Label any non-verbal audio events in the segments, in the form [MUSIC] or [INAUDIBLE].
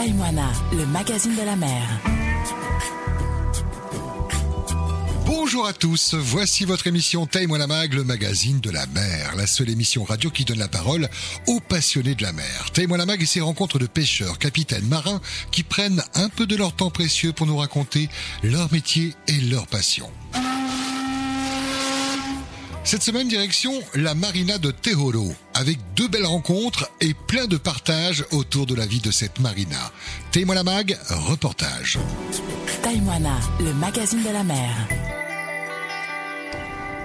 Taïwana, le magazine de la mer. Bonjour à tous, voici votre émission Taille-moi la mag, le magazine de la mer, la seule émission radio qui donne la parole aux passionnés de la mer. Taille-moi la mag et ses rencontres de pêcheurs, capitaines, marins qui prennent un peu de leur temps précieux pour nous raconter leur métier et leur passion. Cette semaine, direction la marina de Tehoro, avec deux belles rencontres et plein de partages autour de la vie de cette marina. La mag, reportage. Taïwana, le magazine de la mer.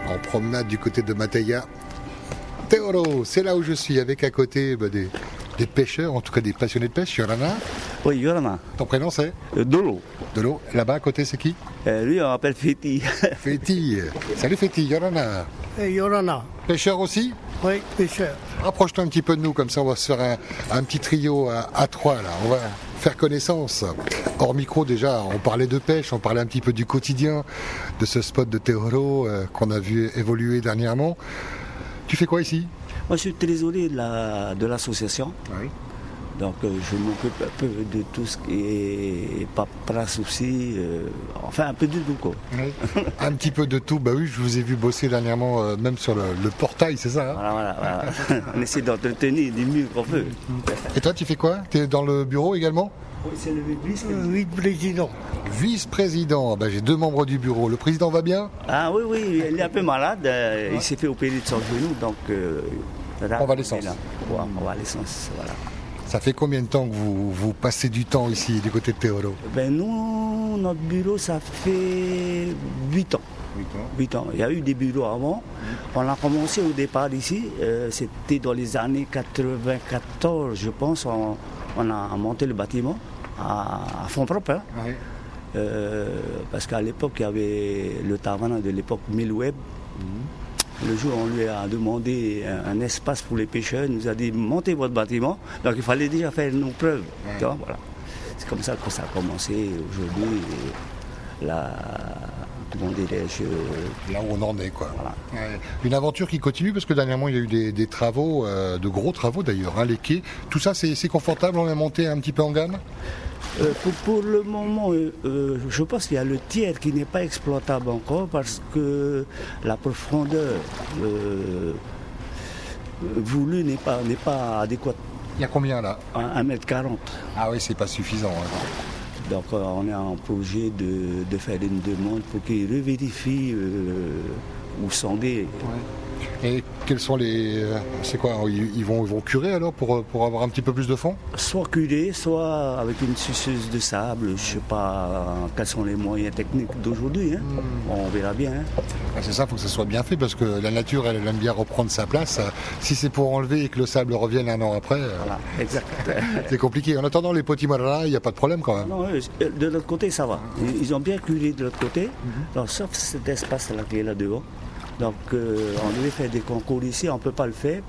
En promenade du côté de Mateya. Tehoro, c'est là où je suis, avec à côté bah, des, des pêcheurs, en tout cas des passionnés de pêche. Yorana, Oui, Yorana. ton prénom c'est Euh. De l'eau. Là-bas à côté, c'est qui Euh, lui, on l'appelle Feti. Féti. [LAUGHS] Salut Féti, Yorana. Et Yorana, Pêcheur aussi oui, pêcheur. Rapproche-toi un petit peu de nous, comme ça on va se faire un, un petit trio à, à trois là. On va faire connaissance. Hors micro déjà, on parlait de pêche, on parlait un petit peu du quotidien, de ce spot de Tehoro euh, qu'on a vu évoluer dernièrement. Tu fais quoi ici? Moi, je suis trésorier de la- de l'association. Oui. Donc, euh, je m'occupe un peu de tout ce qui est paperasse aussi. euh, enfin, un peu de tout, quoi. un petit peu de tout. Bah oui, je vous ai vu bosser dernièrement, euh, même sur le, le portail, c'est ça hein? Voilà, voilà, voilà. [LAUGHS] on essaie d'entretenir du mieux qu'on peut. Et toi, tu fais quoi? Tu es dans le bureau également? Oui, c'est le vice. Euh. Vice-président. Bah, J'ai deux membres du bureau. Le président va bien? Ah oui, oui, il est un peu malade. Il s'est fait opérer de son genou, donc... Euh, là, Convalescence. il est là. Ouais, convalescence, voilà. Ça fait combien de temps que vous, vous passez du temps ici, du côté de Théolo Ben nous, notre bureau, ça fait 8 ans. 8 ans. Il y a eu des bureaux avant. On a commencé au départ ici. euh, C'était dans les années 94, je pense. On, on a monté le bâtiment à, à fond propre. hein. Euh, parce qu'à l'époque, il y avait le Tawana de l'époque Milweb. Le jour, on lui a demandé un, un espace pour les pêcheurs. Il nous a dit montez votre bâtiment. Donc il fallait déjà faire nos preuves. Voilà. C'est comme ça que ça a commencé aujourd'hui. La, euh, Là où on en est, quoi. Voilà. Ouais. Une aventure qui continue parce que dernièrement il y a eu des, des travaux, euh, de gros travaux d'ailleurs, hein, les quais. Tout ça c'est confortable, on est monté un petit peu en gamme? Euh, pour, pour le moment, euh, euh, je pense qu'il y a le tiers qui n'est pas exploitable encore parce que la profondeur euh, voulue n'est pas, n'est pas adéquate. Il y a combien là? À 1m40. Ah oui, c'est pas suffisant. hein. Donc on est en projet de, de faire une demande pour qu'ils revérifient ou sonder. Et quels sont les. euh, C'est quoi ils, vont, ils vont curer alors pour, pour avoir un petit peu plus de fond? Soit curé, soit avec une suceuse de sable. Je ne sais pas quels sont les moyens techniques d'aujourd'hui. hein. On verra bien. hein. Ah, C'est ça, il faut que ça soit bien fait parce que la nature elle, elle aime bien reprendre sa place. Euh, Si c'est pour enlever et que le sable revienne un an après, euh, Voilà, exact. [LAUGHS] c'est compliqué. En attendant, les potimarras, il n'y a pas de problème quand même. Non, de l'autre côté, ça va. Ils- ont bien curé de l'autre côté, Donc, sauf cet espace-là qui est là devant. Donc, euh, on devait faire des concours ici, on ne peut pas le faire.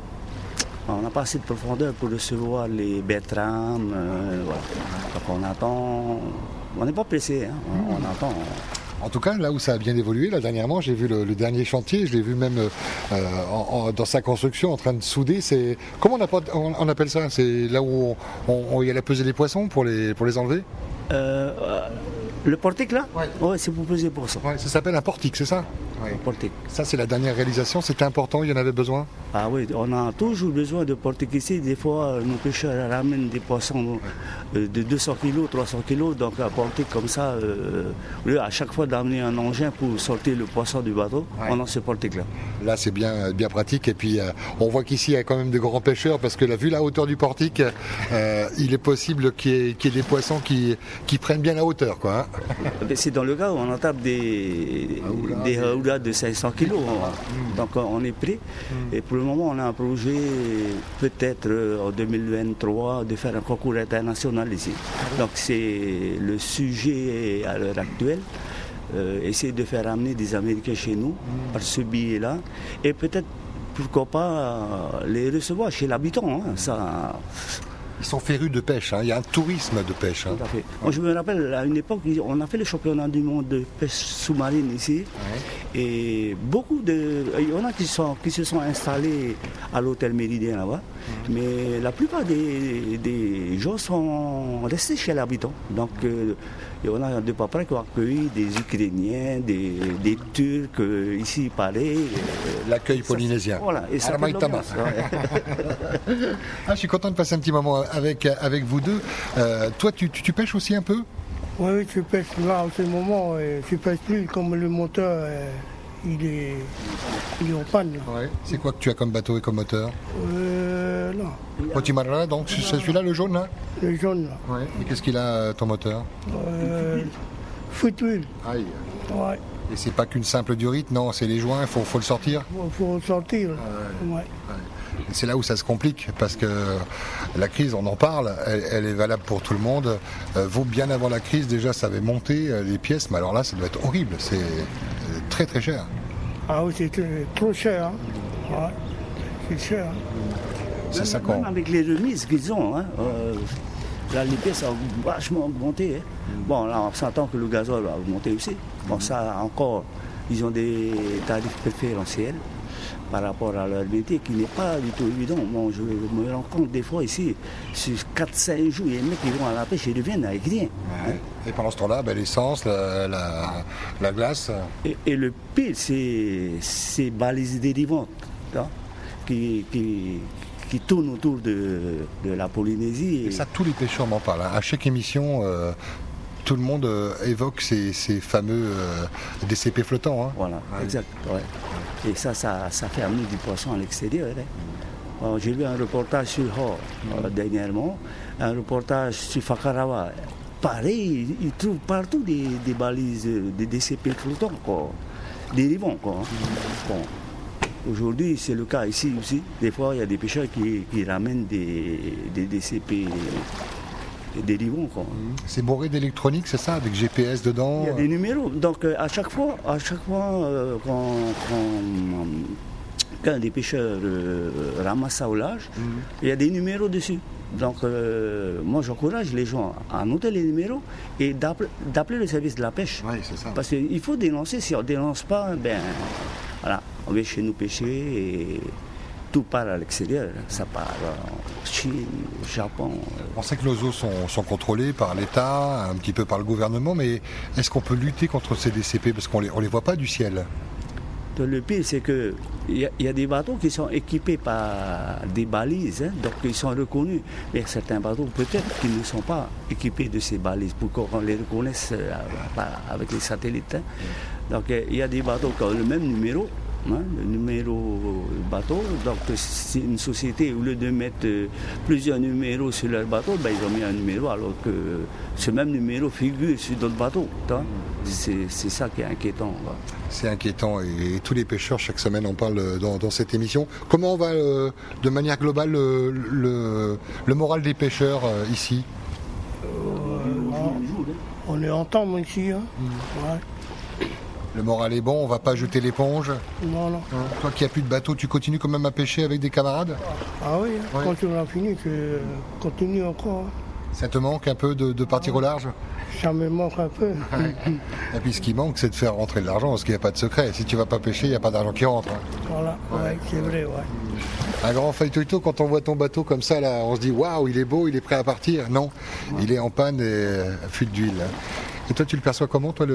On n'a pas assez de profondeur pour recevoir les bertrams. euh, voilà. Donc, on attend. On n'est pas pressé, hein. on, on attend. En tout cas, là où ça a bien évolué, là dernièrement, j'ai vu le, le dernier chantier, je l'ai vu même euh, euh, en- en- dans sa construction en train de souder. C'est comment on, appelle- on- on appelle ça? C'est là où on y allait peser les poissons pour les pour les enlever? Euh, le portique là Ouais. c'est pour peser pour ça. Ouais, ça s'appelle un portique, c'est ça Le portique. Ça, c'est la dernière réalisation. C'était important, il y en avait besoin. Ah oui, on a toujours besoin de portique ici. Des fois, euh, nos pêcheurs ramènent des poissons euh, de 200 kg, 300 kg. Donc, un portique comme ça, euh, à chaque fois d'amener un engin pour sortir le poisson du bateau, Ouais. on a ce portique-là. Là, c'est bien bien pratique. Et puis, euh, on voit qu'ici, il y a quand même de grands pêcheurs parce que là, vu la hauteur du portique, euh, il est possible qu'il y, ait- qu'il y ait des poissons qui qui prennent bien la hauteur, quoi. hein. C'est dans le cas où on attaque des, des- aoulas de 500 kg. Donc euh, on est prêt. Et pour le moment, on a un projet, peut-être euh, en 2023, de faire un concours international ici. Donc c'est le sujet à l'heure actuelle. Euh, essayer de faire amener des Américains chez nous par ce billet-là. Et peut-être, pourquoi pas, euh, les recevoir chez l'habitant. hein. Ça, Ils sont férus de pêche. hein. Il y a un tourisme de pêche. hein. tout à fait. Moi, je me rappelle, à une époque, on a fait le championnat du monde de pêche sous-marine ici. Et beaucoup de. Il y en a qui, sont, qui se sont installés à l'hôtel Méridien là-bas. Mais la plupart des, des gens sont restés chez l'habitant. Donc, euh, et on a de pas près qui ont accueilli des Ukrainiens, des, des Turcs, euh, ici, pareil. euh, L'accueil polynésien. Voilà, et ça. [LAUGHS] Ah, je suis content de passer un petit moment avec, avec vous deux. Euh, toi, tu, tu- tu pêches aussi un peu? Oui, oui, tu pêches là en ce moment, tu pêches plus comme le moteur, euh, il, est, il est en panne. là. C'est quoi que tu as comme bateau et comme moteur Euh, là, Potimarra, donc c'est celui-là, le jaune là le jaune là. Et qu'est-ce qu'il a, euh, ton moteur Euh, Aïe. ouais. Et c'est pas qu'une simple durite, non, c'est les joints, il faut, faut le sortir. Il faut sortir. Ouais. Et c'est là où ça se complique, parce que la crise, on en parle, elle, elle est valable pour tout le monde. Euh, vaut bien avant la crise, déjà, ça avait monté euh, les pièces, mais alors là, ça doit être horrible. C'est très très cher. Ah oui, c'est euh, trop cher. hein. Ouais. C'est cher. C'est Même- ça. Même avec les remises qu'ils ont, hein, euh, là, les pièces ont vachement augmenté. hein. Bon, là, on s'entend que le gazole va augmenter aussi. Bon, ça encore, ils ont des tarifs préférentiels par rapport à leur métier qui n'est pas du tout évident. Bon, je me rends compte des fois ici, sur 4-5 jours, il y a des mecs qui vont à la pêche et reviennent avec rien. hein. Et pendant ce temps-là, ben, l'essence, la, la- la glace. Et, et le pire, c'est ces balises dérivantes hein, qui, qui, autour de, de la Polynésie. Et Et, ça, tous les pêcheurs m'en parlent. hein. À chaque émission, euh, tout le monde euh, évoque ces, ces fameux euh, DCP flottants. hein. Voilà, exact. ouais. Et ça, ça, ça fait amener du poisson à l'extérieur. hein. J'ai lu un reportage sur Hor euh, dernièrement, un reportage sur Fakarawa. Pareil, ils trouvent partout des, des balises, des DCP flottants, quoi. dérivants. Quoi. Bon. Aujourd'hui, c'est le cas ici aussi. Des fois, il y a des pêcheurs qui, qui ramènent des, des DCP dérivants. Quoi. C'est bourré d'électronique, c'est ça, avec GPS dedans. Il y a des numéros. Donc euh, à chaque fois, à chaque fois euh, quand, quand- qu'un des pêcheurs euh, ramasse ça au large, il y a des numéros dessus. Donc euh, moi j'encourage les gens à noter les numéros et d'appel- d'appeler le service de la pêche. Oui, c'est ça. Parce qu'il faut dénoncer. Si on ne dénonce pas, ben voilà, on vient chez nous pêcher et tout part à l'extérieur. Ça part en Chine, au Japon. euh, On sait que nos eaux sont, sont contrôlées par l'État, un petit peu par le gouvernement, mais est-ce qu'on peut lutter contre ces DCP Parce qu'on les, on les voit pas du ciel. Le pire, c'est qu'il y, y a des bateaux qui sont équipés par des balises, hein, donc ils sont reconnus. Mais certains bateaux, peut-être qu'ils ne sont pas équipés de ces balises pour qu'on les reconnaisse euh, avec les satellites. hein. Donc euh, il y a des bateaux qui ont le même numéro. Hein, le numéro bateau, donc c'est une société, au lieu de mettre euh, plusieurs numéros sur leur bateau, ben, ils ont mis un numéro alors que ce même numéro figure sur d'autres bateaux. vois. C'est c'est ça qui est inquiétant. quoi. C'est inquiétant et, tous les pêcheurs, chaque semaine, en parlent dans, dans cette émission. Comment va, euh, de manière globale, le, le- le moral des pêcheurs euh, ici? On est en temps ici. Hein. Ouais. Le moral est bon, on va pas jeter l'éponge. Non, non. Toi qui n'as plus de bateau, tu continues quand même à pêcher avec des camarades? Ah oui, hein. Ouais. quand on a fini, tu continues encore. hein. Ça te manque un peu de, de partir au large? Ça me manque un peu. Et puis ce qui manque, c'est de faire rentrer de l'argent, parce qu'il n'y a pas de secret. Si tu vas pas pêcher, il n'y a pas d'argent qui rentre. hein. Voilà, ouais, c'est vrai, ouais. Un grand feuilleton, quand on voit ton bateau comme ça, là, on se dit waouh, il est beau, il est prêt à partir. Non, il est en panne et euh, fuite d'huile. Et toi, tu le perçois comment, toi,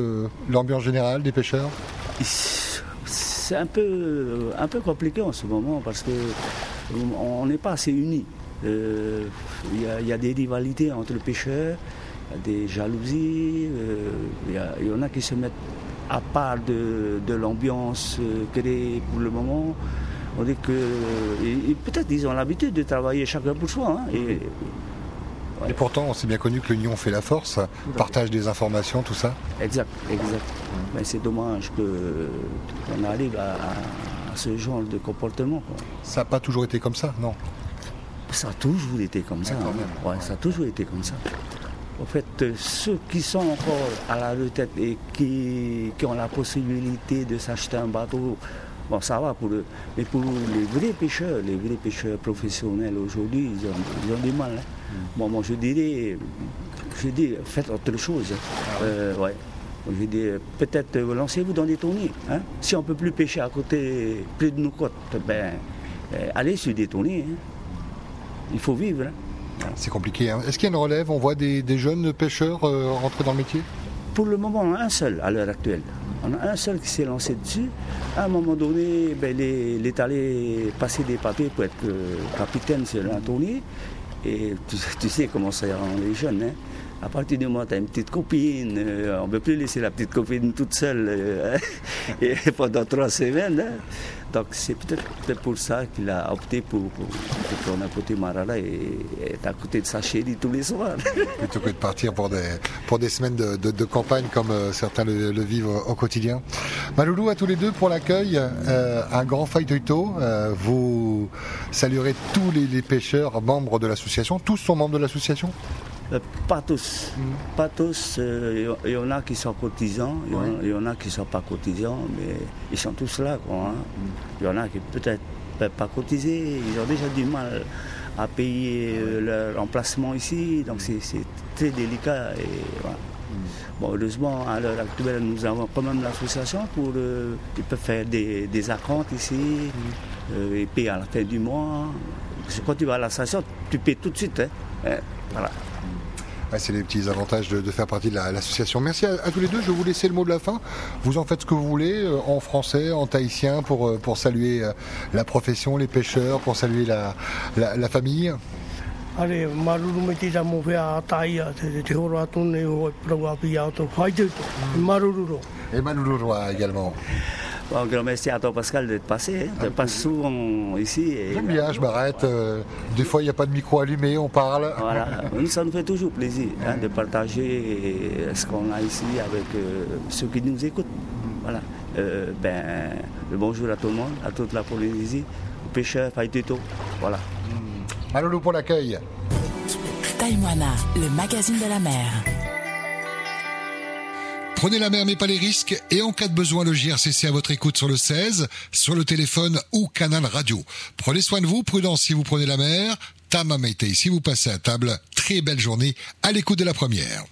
l'ambiance générale des pêcheurs? C'est un peu, un peu compliqué en ce moment parce que on n'est pas assez unis. Euh, Il y, a- des rivalités entre pêcheurs, des jalousies, euh, il y en a qui se mettent à part de, l'ambiance euh, créée pour le moment. On dit que peut-être ils ont l'habitude de travailler chacun pour soi. hein, Et pourtant, on s'est bien connu que l'union fait la force, partage des informations, tout ça. Exact, exact. Mais c'est dommage qu'on arrive à, à ce genre de comportement. quoi. Ça n'a pas toujours été comme ça, non? Ça a toujours été comme ça. quand hein. même. Ouais, ça a toujours été comme ça. En fait, euh, ceux qui sont encore à la retraite et qui, qui ont la possibilité de s'acheter un bateau, bon, ça va pour eux. Mais pour les vrais pêcheurs, les vrais pêcheurs professionnels aujourd'hui, ils ont, ils ont du mal. hein. Bon, moi, je dirais, je dis, faites autre chose. Euh, ouais. Je dis, peut-être euh, lancez-vous dans des tournées. hein. Si on ne peut plus pêcher à côté, près de nos côtes, ben, euh, allez sur des tournées. hein. Il faut vivre. hein. C'est compliqué. Est-ce qu'il y a une relève? On voit des, des jeunes pêcheurs euh, rentrer dans le métier? Pour le moment, on a un seul à l'heure actuelle. On a un seul qui s'est lancé dessus. À un moment donné, ben, il, est, allé passer des papiers pour être euh, capitaine sur un tournée. Et [LAUGHS] tu, sais comment ça rend les jeunes. hein. À partir du moment où tu as une petite copine, euh, on ne peut plus laisser la petite copine toute seule euh, [LAUGHS] et pendant trois semaines. hein. Donc c'est peut-être peut pour ça qu'il a opté pour, pour, pour tourner à côté Marala et être à côté de sa chérie tous les soirs. [LAUGHS] plutôt que de partir pour des, semaines de, campagne comme euh, certains le, vivent au, quotidien. Maloulou, à tous les deux pour l'accueil, un grand feuilleton. Euh, vous saluerez tous les, pêcheurs membres de l'association. Tous sont membres de l'association? Pas tous. Pas tous. euh, Il y en a qui sont cotisants, il y en- il y, en a qui ne sont pas cotisants, mais ils sont tous là. quoi, hein. Il y en a qui peut-être ne peuvent pas cotiser, ils ont déjà du mal à payer euh, leur emplacement ici, donc c'est c'est très délicat. Et, voilà. Bon, heureusement, à l'heure actuelle, nous avons quand même l'association pour. euh, ils peuvent faire des, des acomptes ici, euh, et payer à la fin du mois. Parce que Quand tu vas à l'association, tu payes tout de suite. Hein, voilà. Ouais, C'est les petits avantages de, de faire partie de la- l'association. Merci à, à tous les deux. Je vais vous laisser le mot de la fin. Vous en faites ce que vous voulez, euh, en français, en tahitien, pour, euh, pour saluer euh, la profession, les pêcheurs, pour saluer la, la, la famille. Ale, maruru me te tamo whea a tai a te te te horo atone o e prau api a to whai te to. Maruru ro. Et Maloulourois également. Bon, un grand merci à toi Pascal d'être passé. hein. Tu passes souvent ici. Et, J'aime bien, je m'arrête. euh, des fois, il n'y a pas de micro allumé, on parle. Voilà, [LAUGHS] Nous, ça nous fait toujours plaisir hein, de partager ce qu'on a ici avec euh, ceux qui nous écoutent. Voilà. Euh, ben, le bonjour à tout le monde, à toute la Polynésie, aux pêcheurs, Faïtuto. Voilà. Maloulou pour l'accueil? Taïwana, le magazine de la mer. Prenez la mer mais pas les risques et en cas de besoin le JRCC à votre écoute sur le 16, sur le téléphone ou canal radio. Prenez soin de vous, prudence si vous prenez la mer, Tamamete si vous passez à table. Très belle journée à l'écoute de la première.